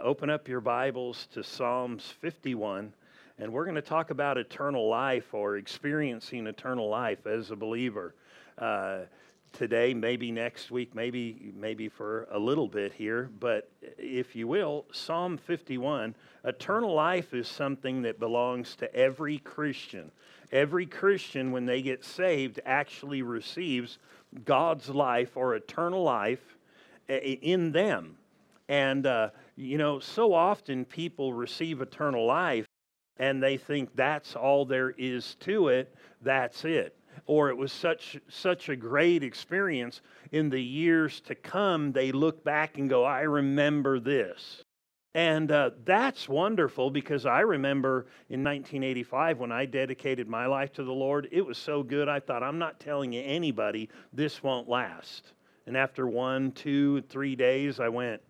Open up your Bibles to Psalms 51, and we're going to talk about eternal life or experiencing eternal life as a believer. Uh, today, maybe next week, maybe maybe for a little bit here, but if you will, Psalm 51, eternal life is something that belongs to every Christian. Every Christian, when they get saved, actually receives God's life or eternal life in them. And uh, you know, so often people receive eternal life and they think that's all there is to it, that's it. Or it was such such a great experience in the years to come, they look back and go, I remember this. And uh, that's wonderful because I remember in 1985 when I dedicated my life to the Lord, it was so good. I thought, I'm not telling anybody this won't last. And after one, two, three days, I went,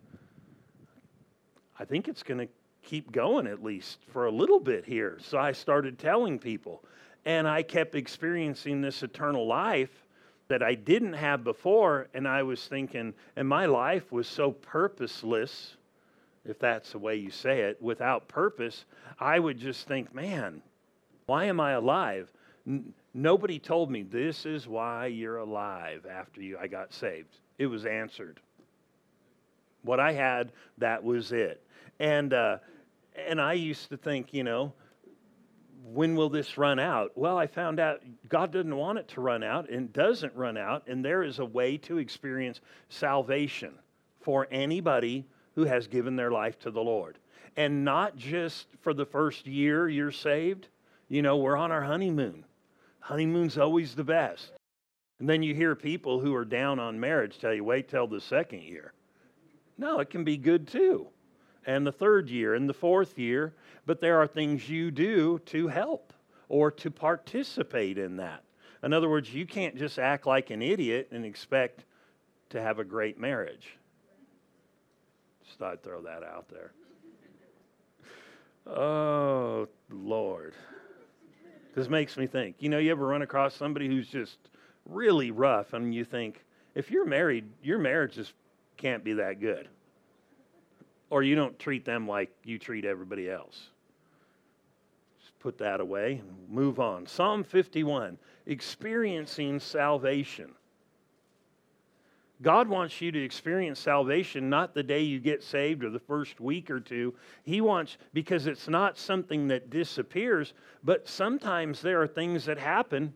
I think it's going to keep going at least for a little bit here. So I started telling people, and I kept experiencing this eternal life that I didn't have before. And I was thinking, and my life was so purposeless, if that's the way you say it, without purpose. I would just think, man, why am I alive? N- nobody told me this is why you're alive after you I got saved. It was answered. What I had, that was it. And, uh, and I used to think, you know, when will this run out? Well, I found out God doesn't want it to run out and doesn't run out, and there is a way to experience salvation for anybody who has given their life to the Lord. And not just for the first year you're saved. You know, we're on our honeymoon. Honeymoon's always the best. And then you hear people who are down on marriage tell you, wait till the second year. No, it can be good too and the third year and the fourth year, but there are things you do to help or to participate in that. In other words, you can't just act like an idiot and expect to have a great marriage. Just thought I'd throw that out there. Oh, Lord. This makes me think. You know, you ever run across somebody who's just really rough and you think, if you're married, your marriage just can't be that good or you don't treat them like you treat everybody else. Just put that away and move on. Psalm 51 experiencing salvation. God wants you to experience salvation not the day you get saved or the first week or two. He wants, because it's not something that disappears, but sometimes there are things that happen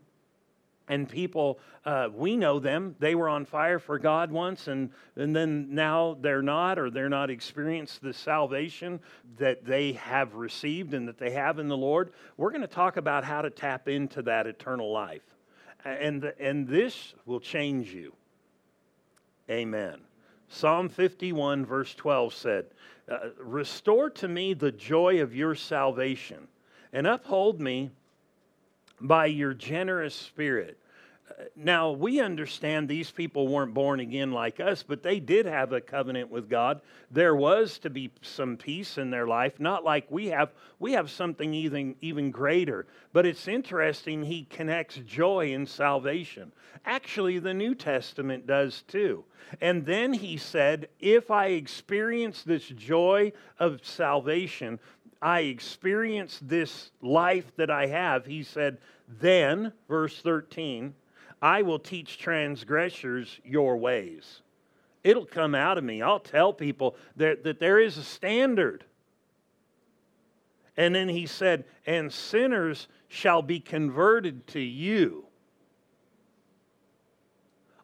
and people uh, we know them. They were on fire for god once and, and then now they're not or they're not experienced the salvation that they have received and that they have in the lord. We're going to talk about how to tap into that eternal life. And, and this will change you. Amen. Psalm 51 verse 12 said uh, restore to me the joy of your salvation and uphold me by your generous spirit. Now, we understand these people weren't born again like us, but they did have a covenant with God. There was to be some peace in their life, not like we have. We have something even, even greater. But it's interesting, he connects joy and salvation. Actually, the New Testament does too. And then he said, If I experience this joy of salvation, I experience this life that I have, he said, then, verse 13, I will teach transgressors your ways. It'll come out of me. I'll tell people that, that there is a standard. And then he said, and sinners shall be converted to you.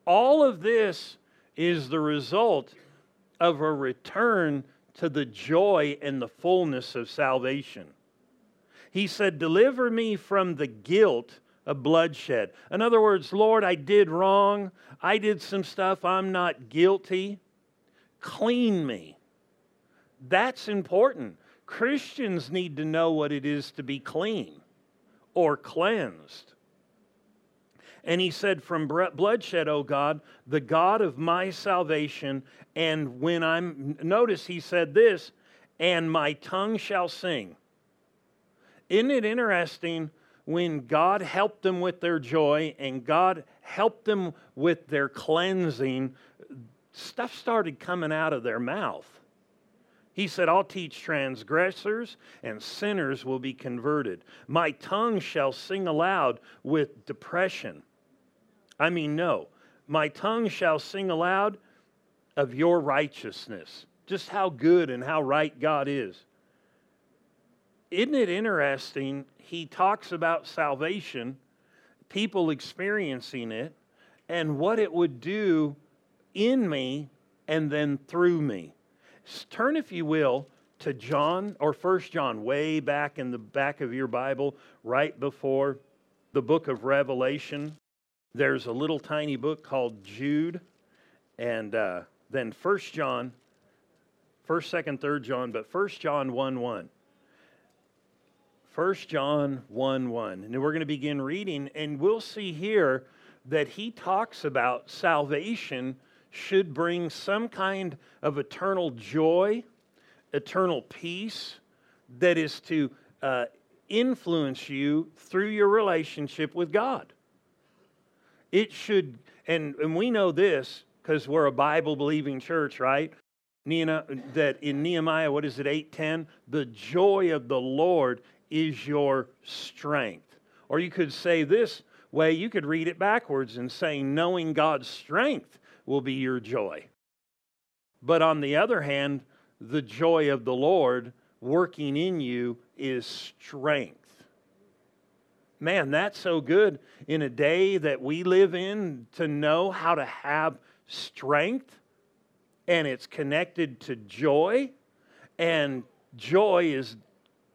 All of this is the result of a return to the joy and the fullness of salvation. He said, Deliver me from the guilt of bloodshed. In other words, Lord, I did wrong. I did some stuff. I'm not guilty. Clean me. That's important. Christians need to know what it is to be clean or cleansed. And he said, From bloodshed, O God, the God of my salvation. And when I'm, notice he said this, and my tongue shall sing. Isn't it interesting when God helped them with their joy and God helped them with their cleansing? Stuff started coming out of their mouth. He said, I'll teach transgressors and sinners will be converted. My tongue shall sing aloud with depression. I mean, no. My tongue shall sing aloud of your righteousness, just how good and how right God is. Isn't it interesting? He talks about salvation, people experiencing it, and what it would do in me and then through me. Turn, if you will, to John or First John, way back in the back of your Bible, right before the book of Revelation. There's a little tiny book called Jude, and uh, then First John, First, Second, Third John, but First John one one. First John 1 1. And we're going to begin reading, and we'll see here that he talks about salvation should bring some kind of eternal joy, eternal peace that is to uh, influence you through your relationship with God. It should, and, and we know this because we're a Bible believing church, right? that in Nehemiah, what is it, 8:10? The joy of the Lord is your strength. Or you could say this way, you could read it backwards and say, knowing God's strength will be your joy. But on the other hand, the joy of the Lord working in you is strength. Man, that's so good in a day that we live in to know how to have strength and it's connected to joy and joy is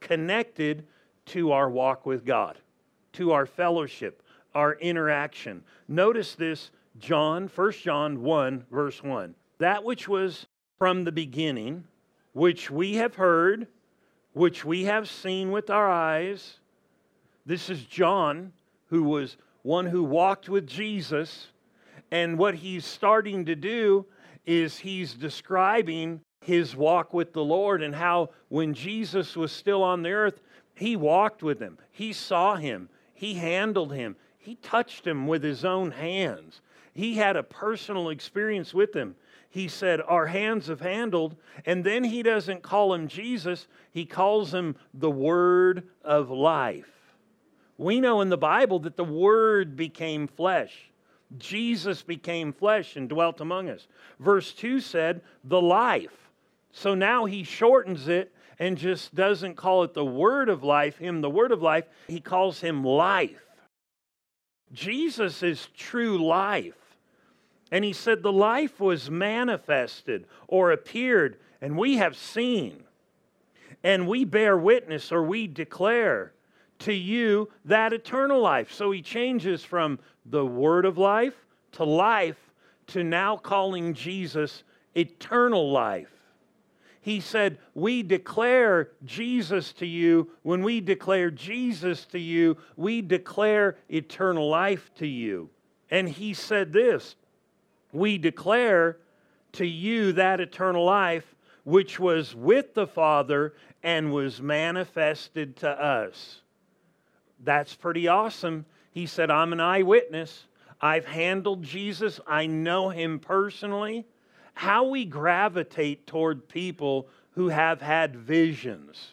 connected to our walk with God, to our fellowship, our interaction. Notice this John, 1 John 1, verse 1. That which was from the beginning, which we have heard, which we have seen with our eyes. This is John, who was one who walked with Jesus. And what he's starting to do is he's describing his walk with the Lord and how when Jesus was still on the earth, he walked with him, he saw him, he handled him, he touched him with his own hands. He had a personal experience with him. He said, Our hands have handled. And then he doesn't call him Jesus, he calls him the Word of life. We know in the Bible that the Word became flesh. Jesus became flesh and dwelt among us. Verse 2 said, the life. So now he shortens it and just doesn't call it the word of life, him the word of life. He calls him life. Jesus is true life. And he said, The life was manifested or appeared, and we have seen. And we bear witness or we declare to you that eternal life. So he changes from the word of life to life to now calling Jesus eternal life. He said, We declare Jesus to you. When we declare Jesus to you, we declare eternal life to you. And he said this We declare to you that eternal life which was with the Father and was manifested to us. That's pretty awesome. He said, I'm an eyewitness. I've handled Jesus, I know him personally. How we gravitate toward people who have had visions.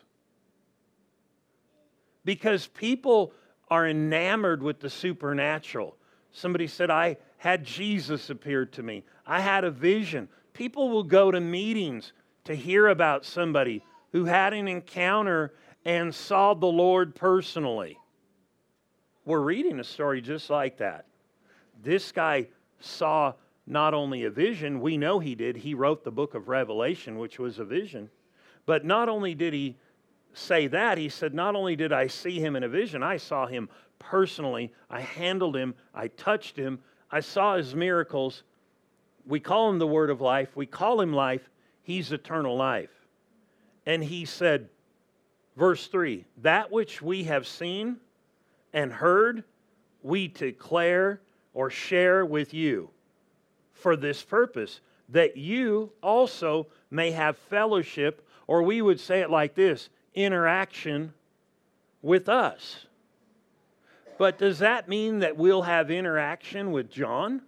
Because people are enamored with the supernatural. Somebody said, I had Jesus appear to me. I had a vision. People will go to meetings to hear about somebody who had an encounter and saw the Lord personally. We're reading a story just like that. This guy saw not only a vision, we know he did. He wrote the book of Revelation, which was a vision. But not only did he say that, he said, Not only did I see him in a vision, I saw him personally. I handled him, I touched him, I saw his miracles. We call him the word of life, we call him life. He's eternal life. And he said, verse 3 That which we have seen and heard, we declare or share with you for this purpose, that you also may have fellowship, or we would say it like this interaction with us. But does that mean that we'll have interaction with John?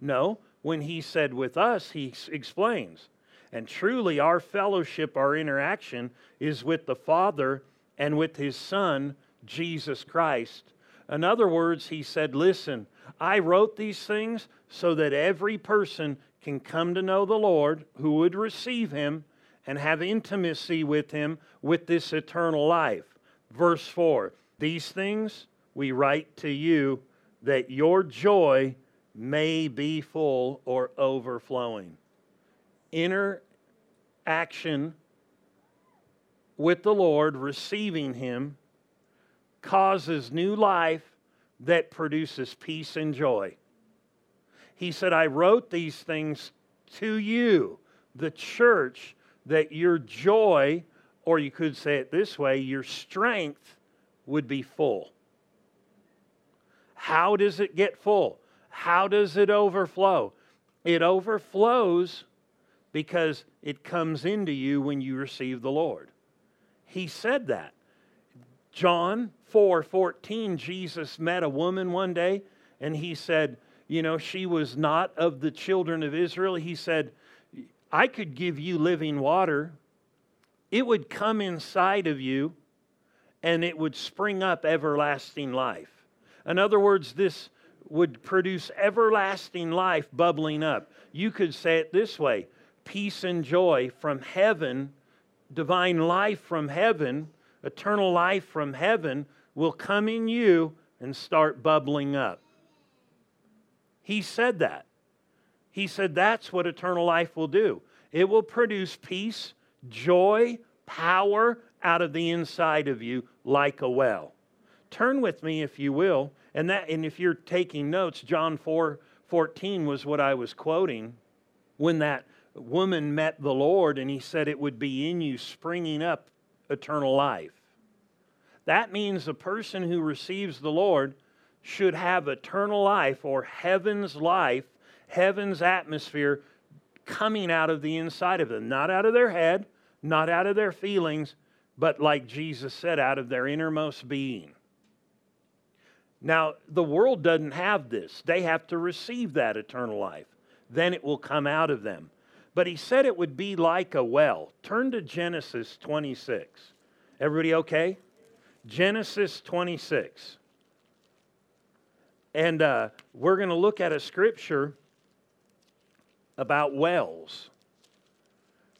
No. When he said with us, he explains. And truly, our fellowship, our interaction is with the Father and with His Son, Jesus Christ. In other words, He said, Listen, I wrote these things so that every person can come to know the Lord who would receive Him and have intimacy with Him with this eternal life. Verse 4 These things we write to you that your joy may be full or overflowing. Inner action with the Lord, receiving Him, causes new life that produces peace and joy. He said, I wrote these things to you, the church, that your joy, or you could say it this way, your strength would be full. How does it get full? How does it overflow? It overflows because it comes into you when you receive the Lord. He said that. John 4 14, Jesus met a woman one day and he said, You know, she was not of the children of Israel. He said, I could give you living water, it would come inside of you and it would spring up everlasting life. In other words, this would produce everlasting life bubbling up. You could say it this way peace and joy from heaven, divine life from heaven, eternal life from heaven will come in you and start bubbling up. He said that. He said that's what eternal life will do. It will produce peace, joy, power out of the inside of you like a well. Turn with me, if you will, and that, and if you're taking notes, John 4 14 was what I was quoting when that woman met the Lord and he said it would be in you, springing up eternal life. That means a person who receives the Lord should have eternal life or heaven's life, heaven's atmosphere coming out of the inside of them, not out of their head, not out of their feelings, but like Jesus said, out of their innermost being. Now, the world doesn't have this. They have to receive that eternal life. Then it will come out of them. But he said it would be like a well. Turn to Genesis 26. Everybody okay? Genesis 26. And uh, we're going to look at a scripture about wells.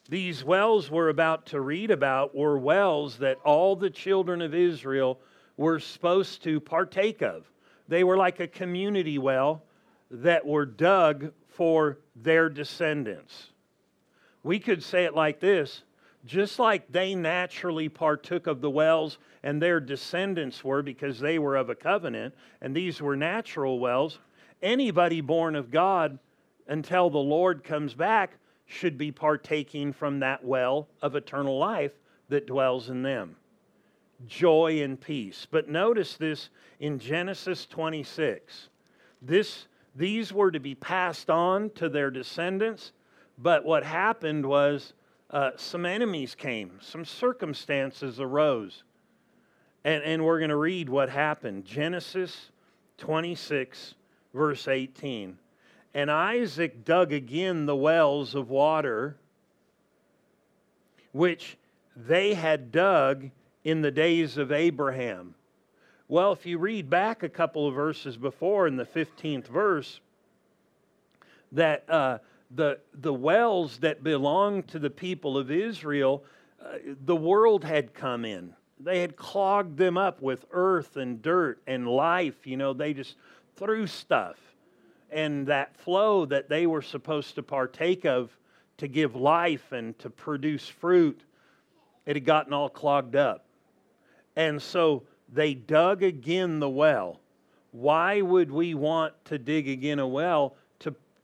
These wells we're about to read about were wells that all the children of Israel were supposed to partake of. They were like a community well that were dug for their descendants. We could say it like this just like they naturally partook of the wells and their descendants were because they were of a covenant, and these were natural wells, anybody born of God until the Lord comes back should be partaking from that well of eternal life that dwells in them joy and peace. But notice this in Genesis 26. This, these were to be passed on to their descendants, but what happened was uh, some enemies came, some circumstances arose. And, and we're going to read what happened. Genesis 26, verse 18. And Isaac dug again the wells of water which they had dug in the days of Abraham. Well, if you read back a couple of verses before in the 15th verse, that uh, the, the wells that belonged to the people of Israel, uh, the world had come in. They had clogged them up with earth and dirt and life. You know, they just threw stuff. And that flow that they were supposed to partake of to give life and to produce fruit, it had gotten all clogged up. And so they dug again the well. Why would we want to dig again a well?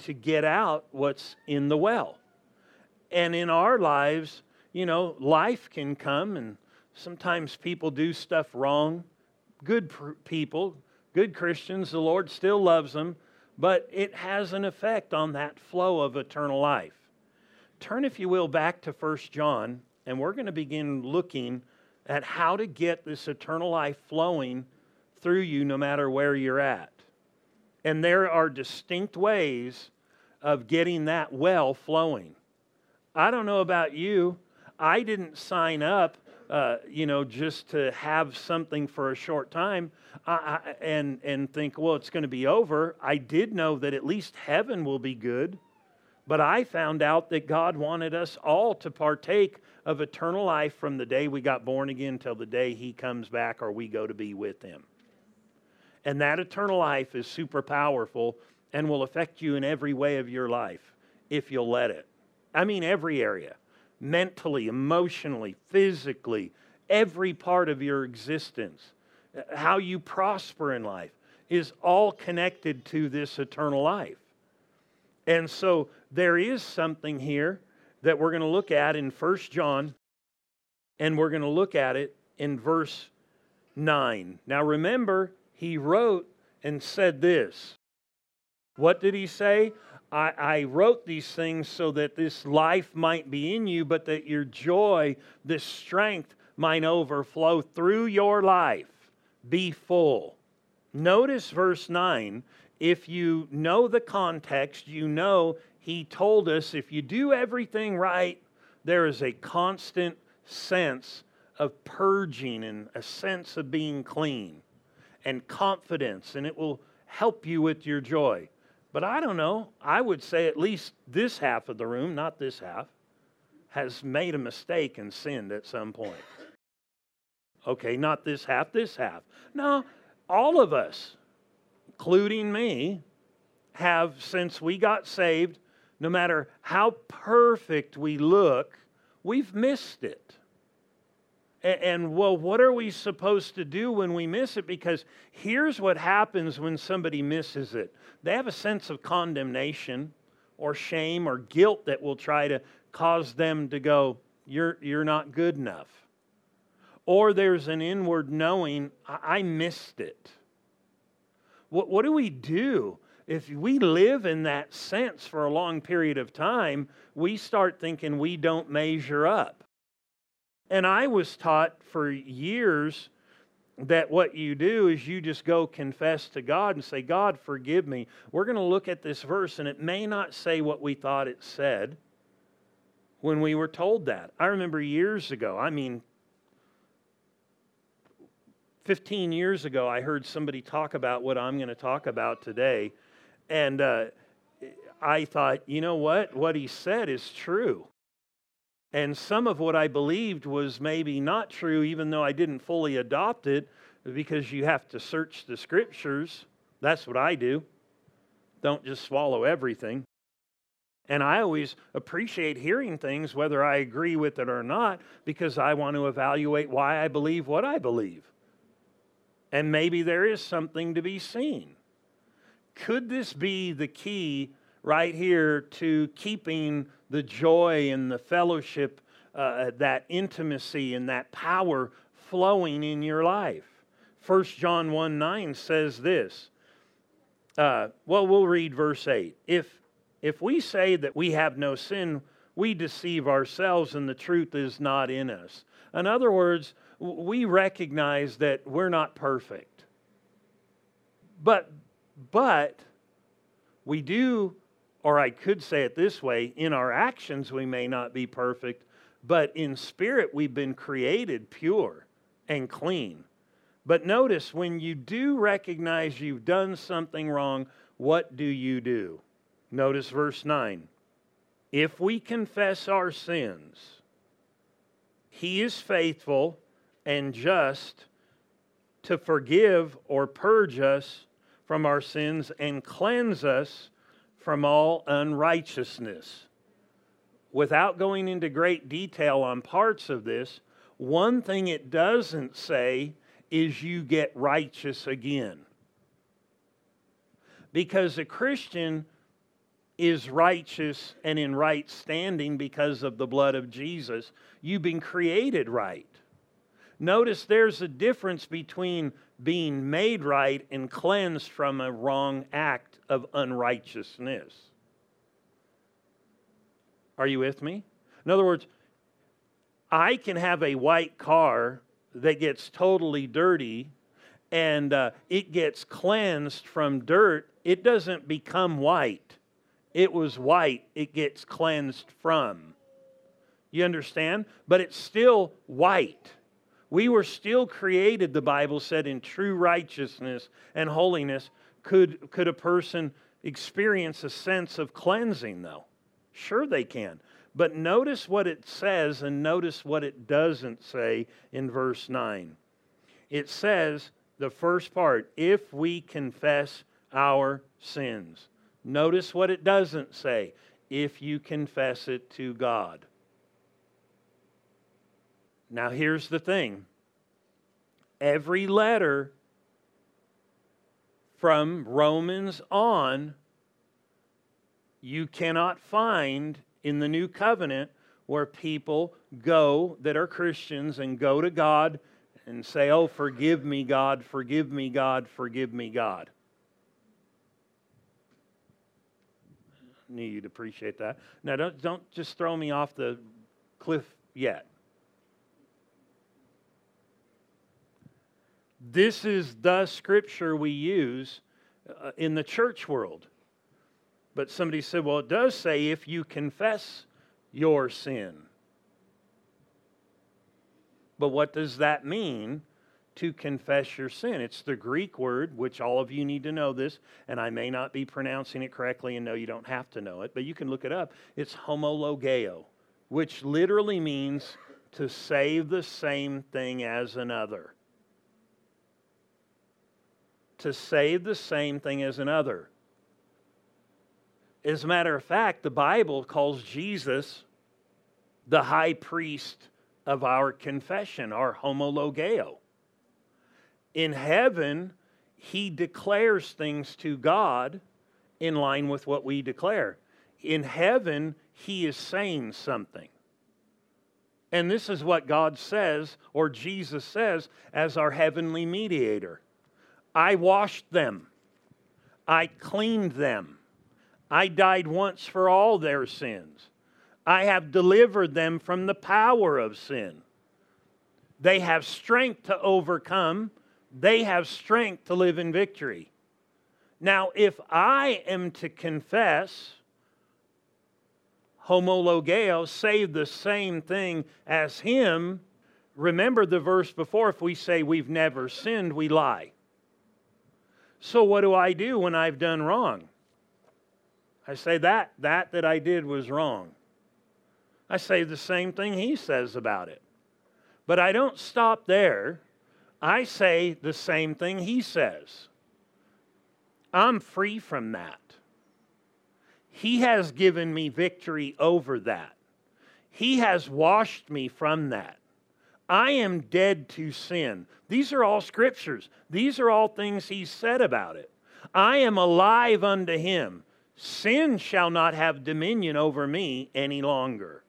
To, get out what's in the well. And in our lives, you know, life can come and sometimes people do stuff wrong. Good pr- people, good Christians, the Lord still loves them, but it has an effect on that flow of eternal life. Turn, if you will, back to 1 John, and we're going to begin looking at how to get this eternal life flowing through you no matter where you're at. And there are distinct ways of getting that well flowing. I don't know about you. I didn't sign up, uh, you know, just to have something for a short time I, I, and, and think, well, it's going to be over. I did know that at least heaven will be good. But I found out that God wanted us all to partake of eternal life from the day we got born again till the day He comes back or we go to be with Him. And that eternal life is super powerful and will affect you in every way of your life if you'll let it. I mean, every area mentally, emotionally, physically, every part of your existence, how you prosper in life is all connected to this eternal life. And so there is something here that we're going to look at in 1 John, and we're going to look at it in verse 9. Now remember, he wrote and said this. What did he say? I, I, wrote these things so that this life might be in you, but that your joy, this strength might overflow through your life. Be full. Notice verse 9. If you know the context, you know he told us if you do everything right, there is a constant sense of purging and a sense of being clean and confidence, and it will help you with your joy. But I don't know. I would say at least this half of the room, not this half, has made a mistake and sinned at some point. Okay, not this half, this half. No, all of us, including me, have, since we got saved, no matter how perfect we look, we've missed it. And, well, what are we supposed to do when we miss it? Because here's what happens when somebody misses it they have a sense of condemnation or shame or guilt that will try to cause them to go, You're, you're not good enough. Or there's an inward knowing, I, I missed it. What, what do we do? if we live in that sense for a long period of time, we start thinking we don't measure up. And I was taught for years that what you do is you just go confess to God and say, God, forgive me. We're going to look at this verse, and it may not say what we thought it said when we were told that. I remember years ago, I mean, 15 years ago, I heard somebody talk about what I'm going to talk about today. And uh, I thought, you know what? What he said is true. And some of what I believed was maybe not true, even though I didn't fully adopt it, because you have to search the scriptures. That's what I do. Don't just swallow everything. And I always appreciate hearing things, whether I agree with it or not, because I want to evaluate why I believe what I believe. And maybe there is something to be seen. Could this be the key right here to keeping the joy and the fellowship, uh, that intimacy and that power flowing in your life? 1 John 1 9 says this. Uh, well, we'll read verse 8. If, if we say that we have no sin, we deceive ourselves and the truth is not in us. In other words, we recognize that we're not perfect. But but we do, or I could say it this way in our actions, we may not be perfect, but in spirit, we've been created pure and clean. But notice when you do recognize you've done something wrong, what do you do? Notice verse 9. If we confess our sins, he is faithful and just to forgive or purge us from our sins and cleanse us from all unrighteousness. Without going into great detail on parts of this, one thing it doesn't say is you get righteous again. Because a Christian is righteous and in right standing because of the blood of Jesus. You've been created right. Notice there's a difference between being made right and cleansed from a wrong act of unrighteousness. Are you with me? In other words, I can have a white car that gets totally dirty and uh, it gets cleansed from dirt. It doesn't become white. It was white, it gets cleansed from. You understand? But it's still white. We were still created, the Bible said, in true righteousness and holiness. Could, could a person experience a sense of cleansing, though? Sure, they can. But notice what it says and notice what it doesn't say in verse 9. It says, the first part, if we confess our sins. Notice what it doesn't say, if you confess it to God. Now, here's the thing every letter from Romans on, you cannot find in the new covenant where people go that are Christians and go to God and say, Oh, forgive me, God, forgive me, God, forgive me, God. I Knew you'd appreciate that. Now, don't, don't just throw me off the cliff yet. This is the scripture we use uh, in the church world. But somebody said, well, it does say if you confess your sin. But what does that mean to confess your sin? It's the Greek word, which all of you need to know this, and I may not be pronouncing it correctly, and no, you don't have to know it, but you can look it up. It's homologeo, which literally means to say the same thing as another to say the same thing as another. As a matter of fact, the Bible calls Jesus the high priest of our confession, our homologeo. In heaven, he declares things to God in line with what we declare. In heaven, he is saying something. And this is what God says, or Jesus says, as our heavenly mediator. I washed them. I cleaned them. I died once for all their sins. I have delivered them from the power of sin. They have strength to overcome, they have strength to live in victory. Now, if I am to confess, homologeo, say the same thing as him, remember the verse before if we say we've never sinned, we lie. So what do I do when I've done wrong? I say that that that I did was wrong. I say the same thing he says about it. But I don't stop there. I say the same thing he says. I'm free from that. He has given me victory over that. He has washed me from that. I am dead to sin. These are all scriptures. These are all things he said about it. I am alive unto him. Sin shall not have dominion over me any longer.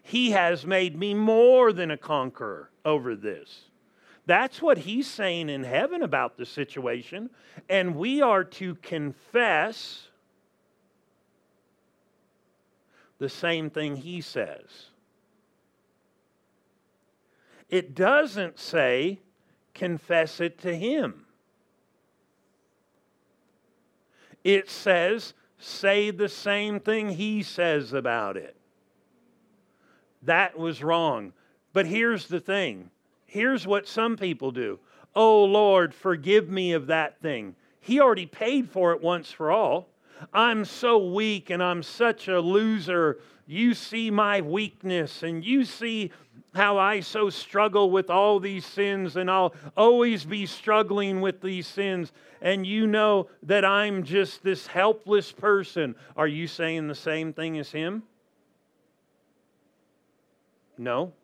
He has made me more than a conqueror over this. That's what he's saying in heaven about the situation. And we are to confess the same thing he says. It doesn't say confess it to Him. It says say the same thing He says about it. That was wrong. But here's the thing here's what some people do Oh Lord, forgive me of that thing. He already paid for it once for all. I'm so weak and I'm such a loser. You see my weakness and you see how I so struggle with all these sins and I'll always be struggling with these sins. And you know that I'm just this helpless person. Are you saying the same thing as him? No.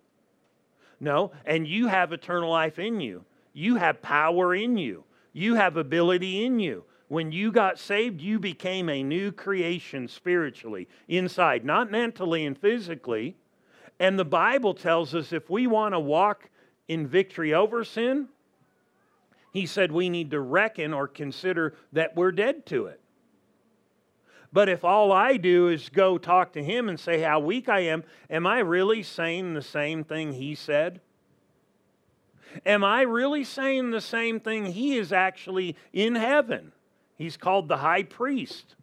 No. And you have eternal life in you, you have power in you, you have ability in you. When you got saved, you became a new creation spiritually, inside, not mentally and physically. And the Bible tells us if we want to walk in victory over sin, he said we need to reckon or consider that we're dead to it. But if all I do is go talk to him and say how weak I am, am I really saying the same thing he said? Am I really saying the same thing? He is actually in heaven. He's called the high priest,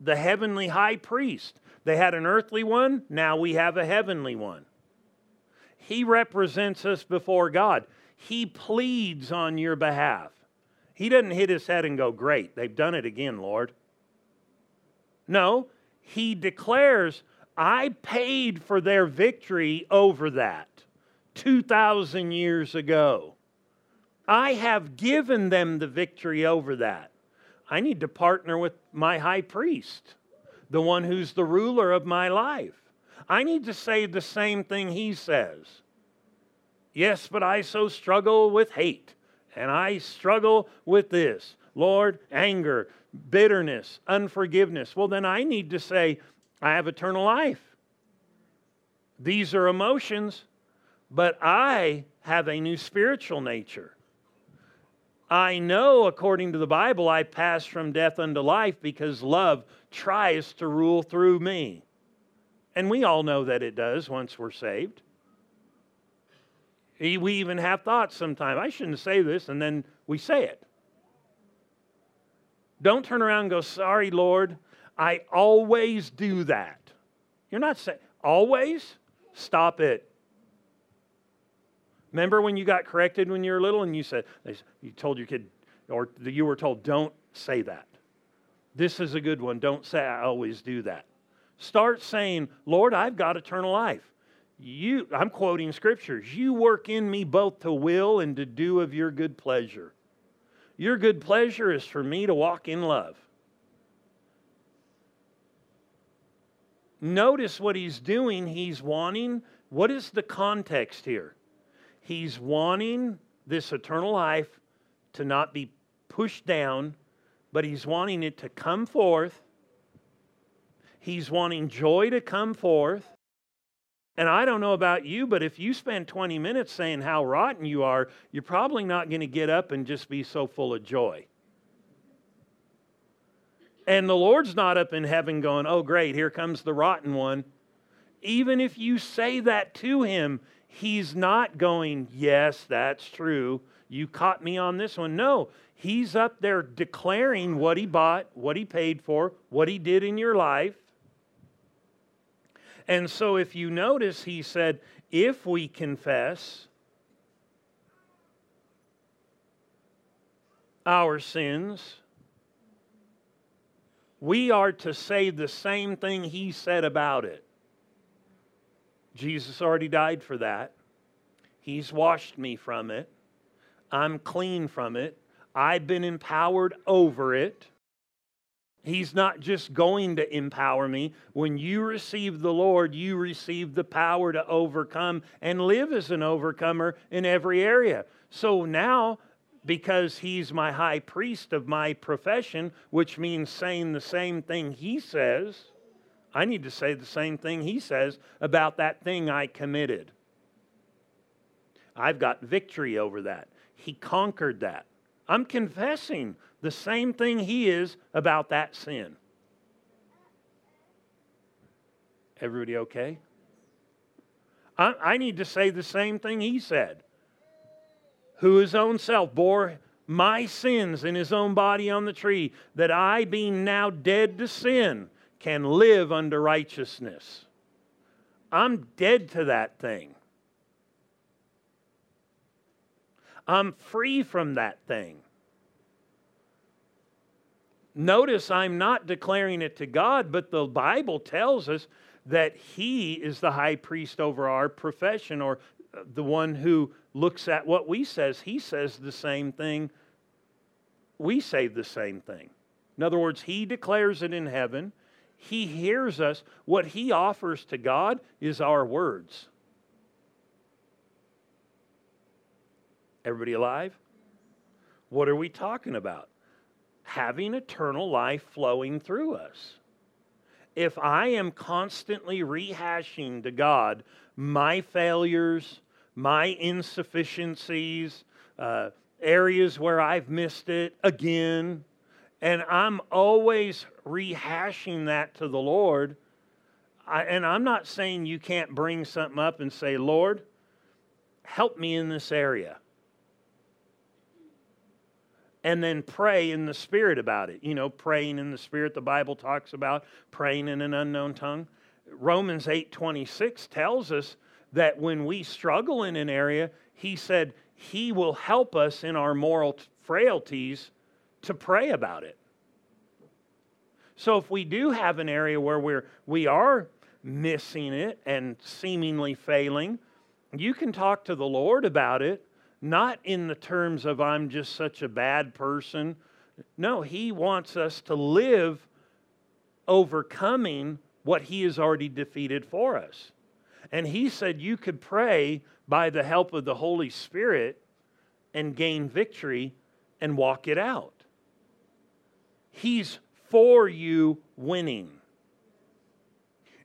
the heavenly high priest. They had an earthly one, now we have a heavenly one. He represents us before God. He pleads on your behalf. He doesn't hit his head and go, Great, they've done it again, Lord. No, he declares, I paid for their victory over that 2,000 years ago. I have given them the victory over that. I need to partner with my high priest, the one who's the ruler of my life. I need to say the same thing he says. Yes, but I so struggle with hate, and I struggle with this. Lord, anger, bitterness, unforgiveness. Well, then I need to say, I have eternal life. These are emotions, but I have a new spiritual nature. I know, according to the Bible, I pass from death unto life because love tries to rule through me. And we all know that it does once we're saved. We even have thoughts sometimes, I shouldn't say this, and then we say it. Don't turn around and go, Sorry, Lord, I always do that. You're not saying, always? Stop it. Remember when you got corrected when you were little and you said, you told your kid, or you were told, don't say that. This is a good one. Don't say, I always do that. Start saying, Lord, I've got eternal life. You, I'm quoting scriptures. You work in me both to will and to do of your good pleasure. Your good pleasure is for me to walk in love. Notice what he's doing. He's wanting, what is the context here? He's wanting this eternal life to not be pushed down, but he's wanting it to come forth. He's wanting joy to come forth. And I don't know about you, but if you spend 20 minutes saying how rotten you are, you're probably not going to get up and just be so full of joy. And the Lord's not up in heaven going, oh, great, here comes the rotten one. Even if you say that to him, He's not going, Yes, that's true. You caught me on this one. No, he's up there declaring what he bought, what he paid for, what he did in your life. And so, if you notice, he said, If we confess our sins, we are to say the same thing he said about it. Jesus already died for that. He's washed me from it. I'm clean from it. I've been empowered over it. He's not just going to empower me. When you receive the Lord, you receive the power to overcome and live as an overcomer in every area. So now, because He's my high priest of my profession, which means saying the same thing He says, I need to say the same thing he says about that thing I committed. I've got victory over that. He conquered that. I'm confessing the same thing he is about that sin. Everybody okay? I, I, need to say the same thing he said. Who his own self bore my sins in his own body on the tree, that I, being now dead to sin, can live under righteousness. I'm dead to that thing. I'm free from that thing. Notice I'm not declaring it to God, but the Bible tells us that He is the high priest over our profession or uh, the one who looks at what we says. He says the same thing. We say the same thing. In other words, He declares it in heaven. He hears us. What He offers to God is our words. Everybody alive? What are we talking about? Having eternal life flowing through us. If I am constantly rehashing to God my failures, my insufficiencies, uh, areas where I've missed it again, and I'm always rehashing that to the Lord. I, and I'm not saying you can't bring something up and say, Lord, help me in this area. And then pray in the Spirit about it. You know, praying in the Spirit, the Bible talks about praying in an unknown tongue. Romans 8:26 tells us that when we struggle in an area, he said he will help us in our moral frailties to pray about it. So if we do have an area where we're we are missing it and seemingly failing, you can talk to the Lord about it, not in the terms of I'm just such a bad person. No, he wants us to live overcoming what he has already defeated for us. And he said you could pray by the help of the Holy Spirit and gain victory and walk it out. He's for you winning.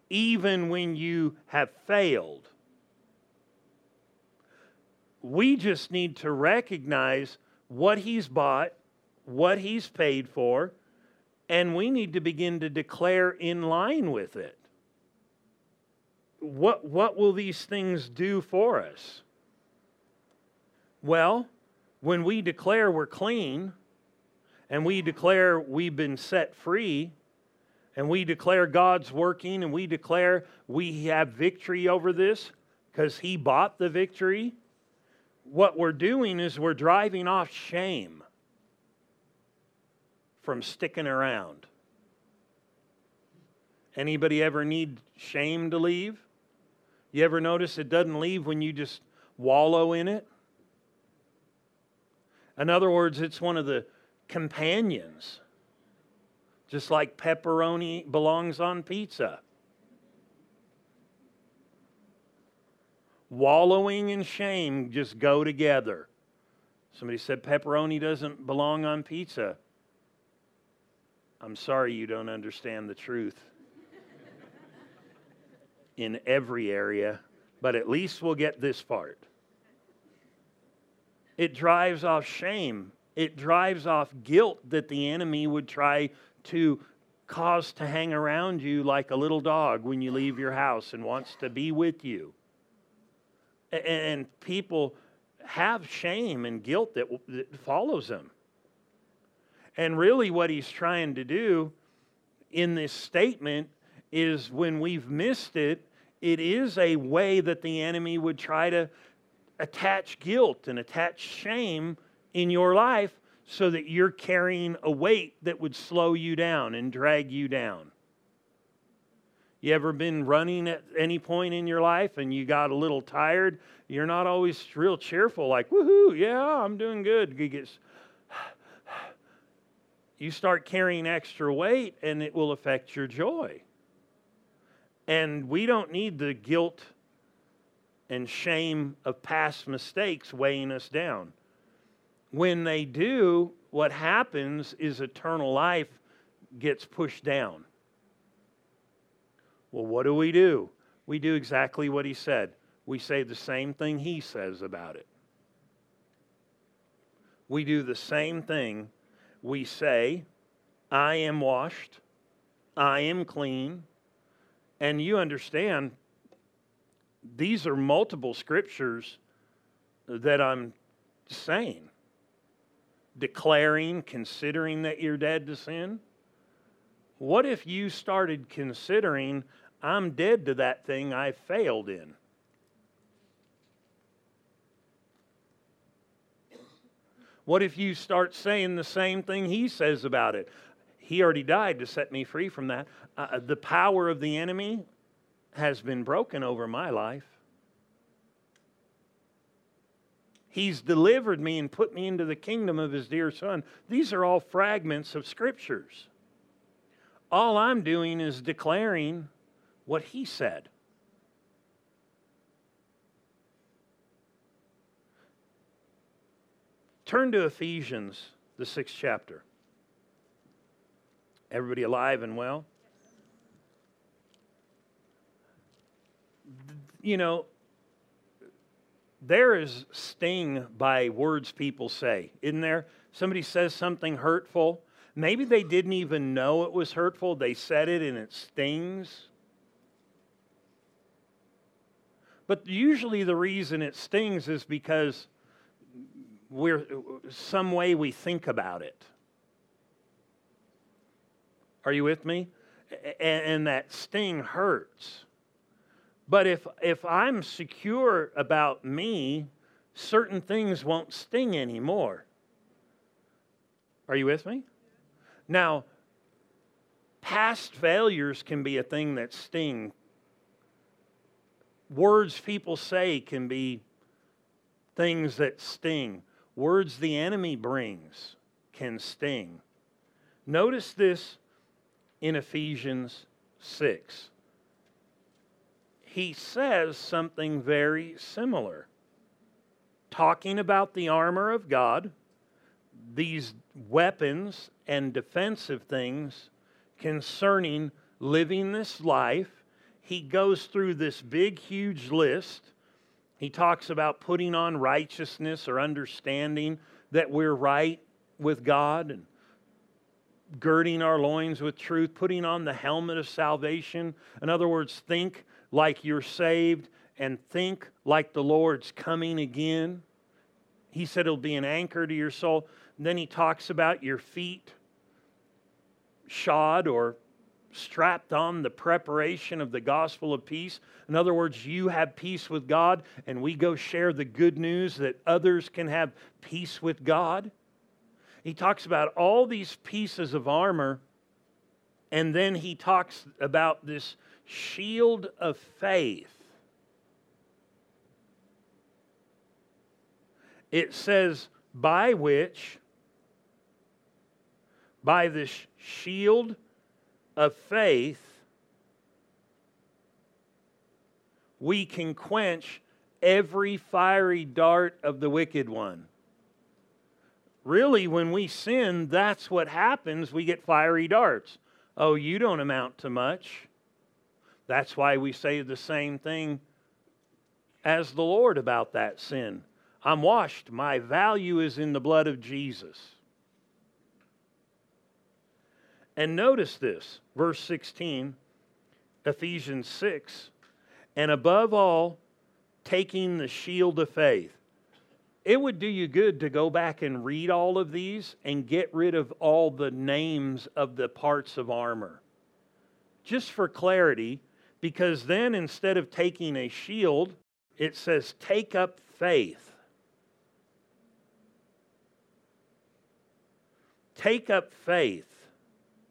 Even when you have failed. We just need to recognize what He's bought, what He's paid for, and we need to begin to declare in line with it. What, what will these things do for us? Well, when we declare we're clean, and we declare we've been set free, and we declare God's working, and we declare we have victory over this because He bought the victory, what we're doing is we're driving off shame from sticking around. Anybody ever need shame to leave? You ever notice it doesn't leave when you just wallow in it? In other words, it's one of the companions. Just like pepperoni belongs on pizza. Wallowing in shame just go together. Somebody said pepperoni doesn't belong on pizza. I'm sorry you don't understand the truth in every area, but at least we'll get this part. It drives off shame it drives off guilt that the enemy would try to cause to hang around you like a little dog when you leave your house and wants to be with you. And people have shame and guilt that, that follows them. And really, what he's trying to do in this statement is when we've missed it, it is a way that the enemy would try to attach guilt and attach shame in your life so that you're carrying a weight that would slow you down and drag you down. You ever been running at any point in your life and you got a little tired? You're not always real cheerful, like, woohoo, yeah, I'm doing good. You, get, you start carrying extra weight and it will affect your joy. And we don't need the guilt and shame of past mistakes weighing us down when they do, what happens is eternal life gets pushed down. Well, what do we do? We do exactly what he said. We say the same thing he says about it. We do the same thing. We say, I am washed, I am clean. And you understand, these are multiple scriptures that I'm saying declaring, considering that you're dead to sin? What if you started considering, I'm dead to that thing I failed in? What if you start saying the same thing he says about it? He already died to set me free from that. Uh, the power of the enemy has been broken over my life. He's delivered me and put me into the kingdom of His dear Son. These are all fragments of scriptures. All I'm doing is declaring what He said. Turn to Ephesians, the sixth chapter. Everybody alive and well? You know, there is sting by words people say, isn't there? Somebody says something hurtful. Maybe they didn't even know it was hurtful. They said it and it stings. But usually the reason it stings is because we're some way we think about it. Are you with me? and, and that sting hurts. But if, if I'm secure about me, certain things won't sting anymore. Are you with me? Now, past failures can be a thing that sting. Words people say can be things that sting. Words the enemy brings can sting. Notice this in Ephesians 6. He says something very similar, talking about the armor of God, these weapons and defensive things concerning living this life. He goes through this big, huge list. He talks about putting on righteousness or understanding that we're right with God and girding our loins with truth, putting on the helmet of salvation. In other words, think like you're saved and think like the Lord's coming again. He said it'll be an anchor to your soul. And then he talks about your feet shod or strapped on the preparation of the gospel of peace. In other words, you have peace with God, and we go share the good news that others can have peace with God. He talks about all these pieces of armor, and then he talks about this shield of faith. It says, by which, by this shield of faith, we can quench every fiery dart of the wicked one. Really, when we sin, that's what happens. We get fiery darts. Oh, you don't amount to much. That's why we say the same thing as the Lord about that sin. I'm washed. My value is in the blood of Jesus. And notice this, verse 16, Ephesians 6, and above all, taking the shield of faith it would do you good to go back and read all of these and get rid of all the names of the parts of armor. Just for clarity, because then instead of taking a shield, it says, take up faith. Take up faith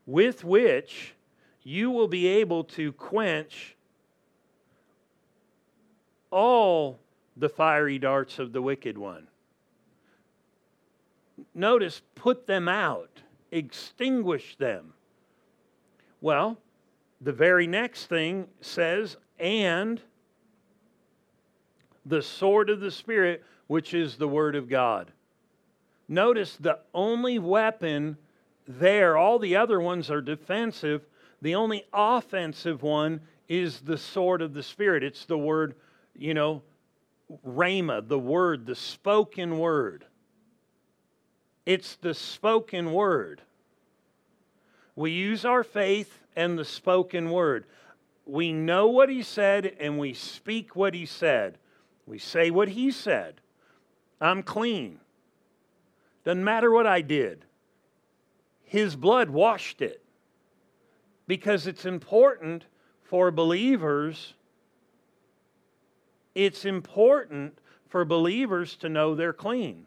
with which you will be able to quench all the fiery darts of the wicked one. Notice, put them out, extinguish them. Well, the very next thing says, and the sword of the Spirit, which is the Word of God. Notice the only weapon there, all the other ones are defensive. The only offensive one is the sword of the Spirit. It's the word, you know, rhema, the word, the spoken word. It's the spoken word. We use our faith and the spoken word. We know what he said and we speak what he said. We say what he said. I'm clean. Doesn't matter what I did. His blood washed it. Because it's important for believers it's important for believers to know they're clean,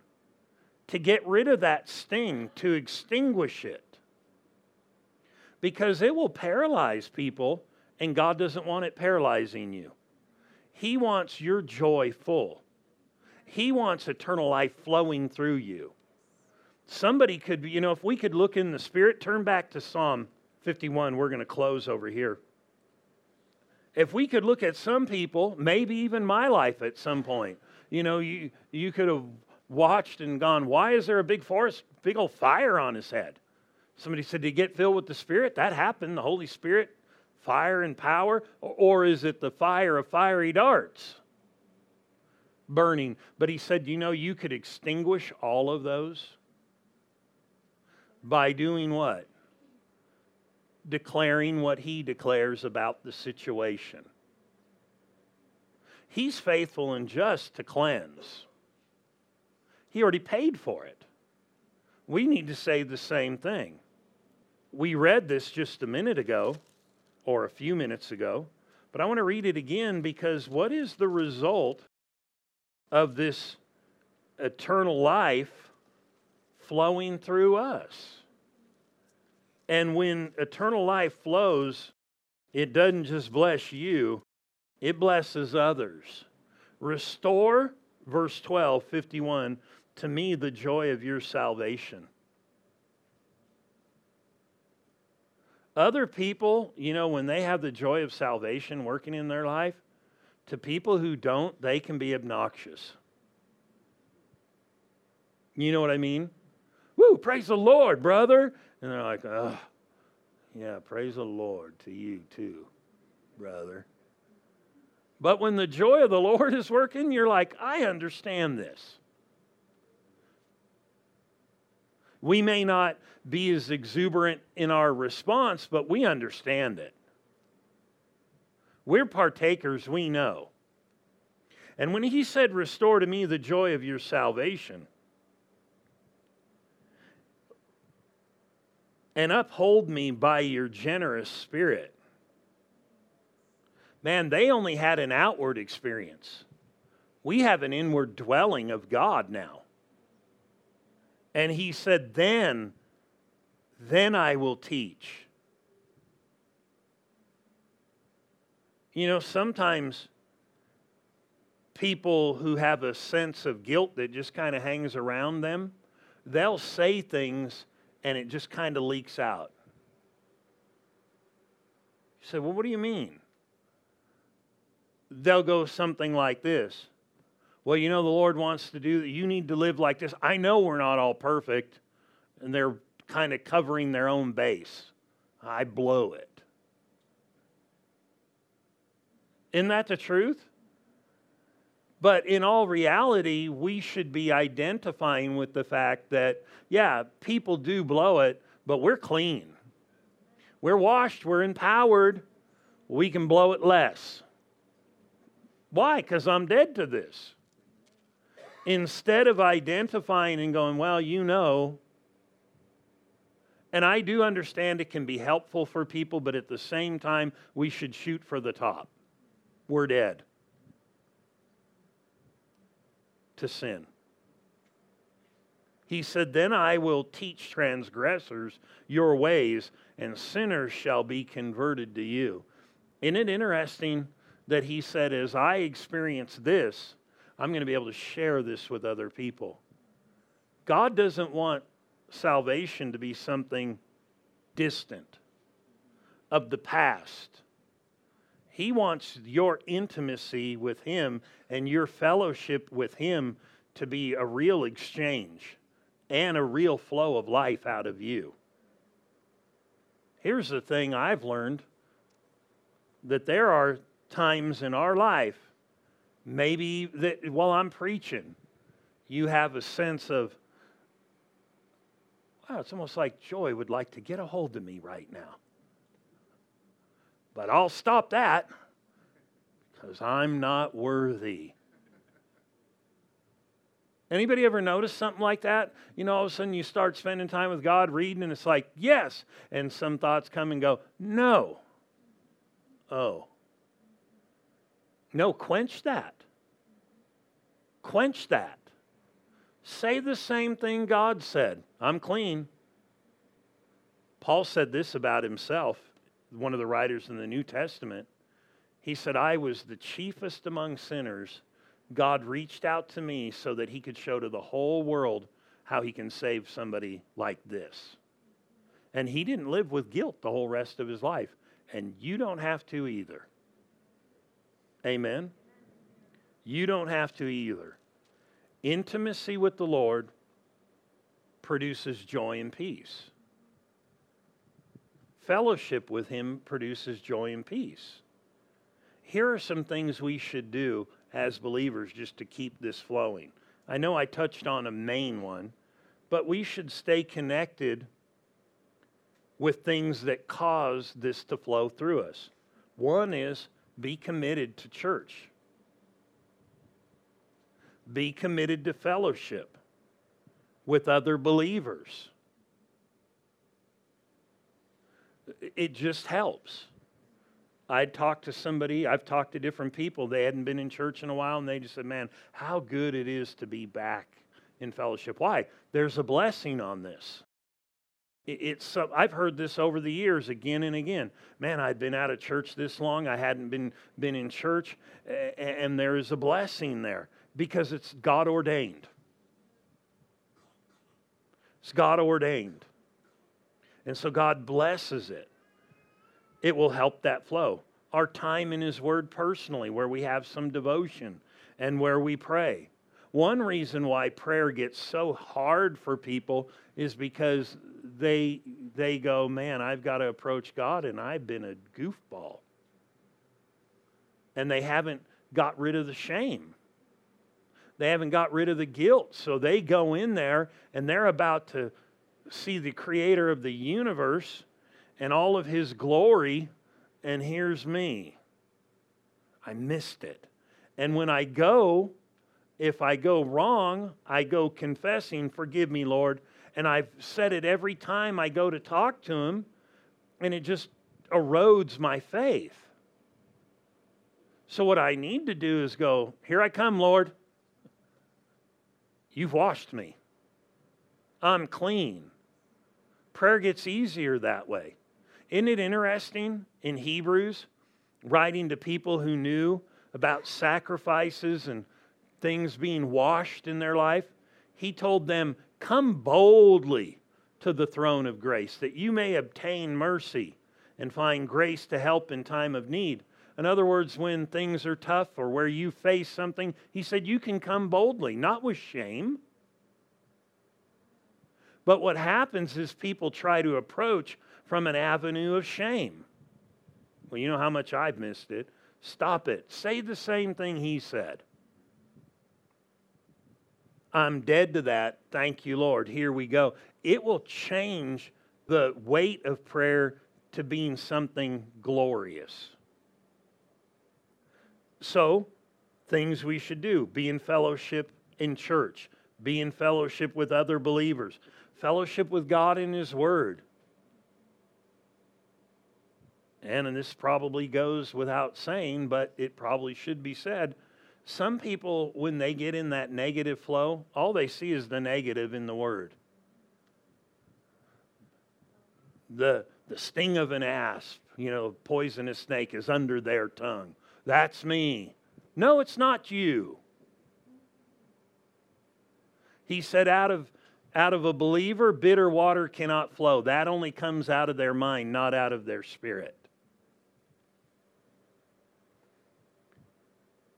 to get rid of that sting, to extinguish it. Because it will paralyze people, and God doesn't want it paralyzing you. He wants your joy full, He wants eternal life flowing through you. Somebody could, you know, if we could look in the Spirit, turn back to Psalm 51. We're going to close over here if we could look at some people, maybe even my life at some point, you know, you, you could have watched and gone, why is there a big forest, big old fire on his head? Somebody said, to get filled with the Spirit? That happened, the Holy Spirit, fire and power. Or, or is it the fire of fiery darts burning? But he said, you know, you could extinguish all of those by doing what? declaring what he declares about the situation. He's faithful and just to cleanse. He already paid for it. We need to say the same thing. We read this just a minute ago or a few minutes ago, but I want to read it again because what is the result of this eternal life flowing through us? And when eternal life flows, it doesn't just bless you, it blesses others. Restore, verse 12, 51, to me the joy of your salvation. Other people, you know, when they have the joy of salvation working in their life, to people who don't, they can be obnoxious. You know what I mean? Woo, praise the Lord, brother. And they're like, yeah, praise the Lord to you too, brother. But when the joy of the Lord is working, you're like, I understand this. We may not be as exuberant in our response, but we understand it. We're partakers, we know. And when he said, Restore to me the joy of your salvation, and uphold me by your generous spirit. Man, they only had an outward experience. We have an inward dwelling of God now. And he said, Then, then I will teach. You know, sometimes people who have a sense of guilt that just kind of hangs around them, they'll say things and it just kind of leaks out. You say, Well, what do you mean? They'll go something like this. Well, you know, the Lord wants to do that. You need to live like this. I know we're not all perfect, and they're kind of covering their own base. I blow it. Isn't that the truth? But in all reality, we should be identifying with the fact that, yeah, people do blow it, but we're clean. We're washed, we're empowered, we can blow it less. Why? Because I'm dead to this. Instead of identifying and going, well, you know, and I do understand it can be helpful for people, but at the same time, we should shoot for the top. We're dead to sin. He said, Then I will teach transgressors your ways, and sinners shall be converted to you. Isn't it interesting that he said, As I experience this, I'm going to be able to share this with other people? God doesn't want salvation to be something distant, of the past. He wants your intimacy with Him and your fellowship with Him to be a real exchange and a real flow of life out of you. Here's the thing I've learned that there are times in our life, maybe that while I'm preaching, you have a sense of, wow, it's almost like joy would like to get a hold of me right now. But I'll stop that because I'm not worthy. Anybody ever notice something like that? You know, all of a sudden you start spending time with God reading, and it's like, yes. And some thoughts come and go, no. Oh. No, quench that. Quench that. Say the same thing God said I'm clean. Paul said this about himself one of the writers in the New Testament, he said, I was the chiefest among sinners. God reached out to me so that he could show to the whole world how he can save somebody like this. And he didn't live with guilt the whole rest of his life. And you don't have to either. Amen? You don't have to either. Intimacy with the Lord produces joy and peace. Fellowship with Him produces joy and peace. Here are some things we should do as believers just to keep this flowing. I know I touched on a main one, but we should stay connected with things that cause this to flow through us. One is be committed to church, be committed to fellowship with other believers it just helps. I'd talk to somebody, I've talked to different people, they hadn't been in church in a while, and they just said, Man, how good it is to be back in fellowship. Why? There's a blessing on this. It's I've heard this over the years again and again. Man, I'd been out of church this long. I hadn't been been in church, and there is a blessing there because it's God ordained. It's God ordained, and so God blesses it. It will help that flow. Our time in His Word personally, where we have some devotion and where we pray. One reason why prayer gets so hard for people is because they they go, man, I've got to approach God and I've been a goofball. And they haven't got rid of the shame. They haven't got rid of the guilt. So they go in there and they're about to see the creator of the universe and all of his glory and here's me. I missed it. And when I go, if I go wrong, I go confessing, Forgive me, Lord. And I've said it every time I go to talk to Him, and it just erodes my faith. So, what I need to do is go, Here I come, Lord. You've washed me. I'm clean. Prayer gets easier that way. Isn't it interesting in Hebrews, writing to people who knew about sacrifices and things being washed in their life, he told them, Come boldly to the throne of grace that you may obtain mercy and find grace to help in time of need. In other words, when things are tough or where you face something, he said, You can come boldly, not with shame. But what happens is people try to approach from an avenue of shame. Well, you know how much I've missed it. Stop it. Say the same thing he said. I'm dead to that. Thank you, Lord. Here we go. It will change the weight of prayer to being something glorious. So, things we should do be in fellowship in church, be in fellowship with other believers, fellowship with God in His Word. And, and this probably goes without saying, but it probably should be said some people, when they get in that negative flow, all they see is the negative in the word. The, the sting of an asp, you know, poisonous snake is under their tongue. That's me. No, it's not you. He said, out of, out of a believer, bitter water cannot flow. That only comes out of their mind, not out of their spirit.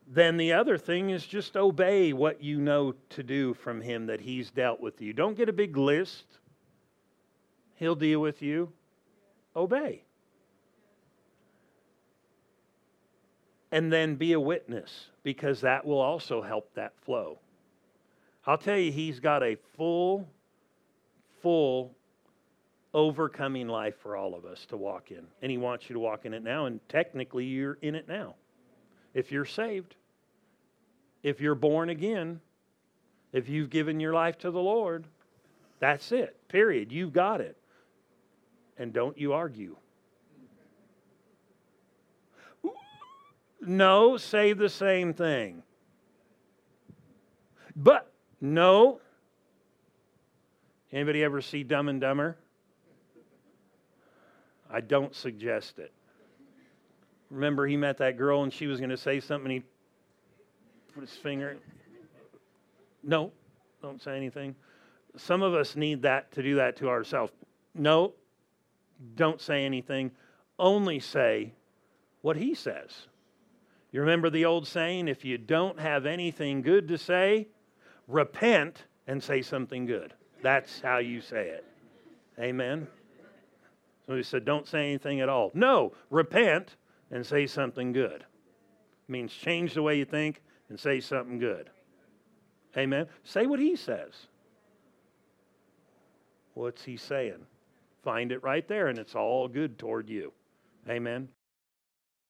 Then the other thing is just obey what you know to do from Him that He's dealt with you. Don't get a big list, He'll deal with you. Obey. And then be a witness because that will also help that flow. I'll tell you, He's got a full, full overcoming life for all of us to walk in. And He wants you to walk in it now, and technically, you're in it now if you're saved, if you're born again, if you've given your life to the Lord, that's it. Period. You've got it. And don't you argue. No, say the same thing. But no. Anybody ever see Dumb and Dumber? I don't suggest it. Remember, he met that girl and she was going to say something and he put his finger. No, don't say anything. Some of us need that to do that to ourselves. No, don't say anything. Only say what he says. You remember the old saying if you don't have anything good to say, repent and say something good. That's how you say it. Amen. So he said, don't say anything at all. No, repent and say something good. It means change the way you think and say something good. Amen. Say what he says. What's he saying? Find it right there, and it's all good toward you. Amen.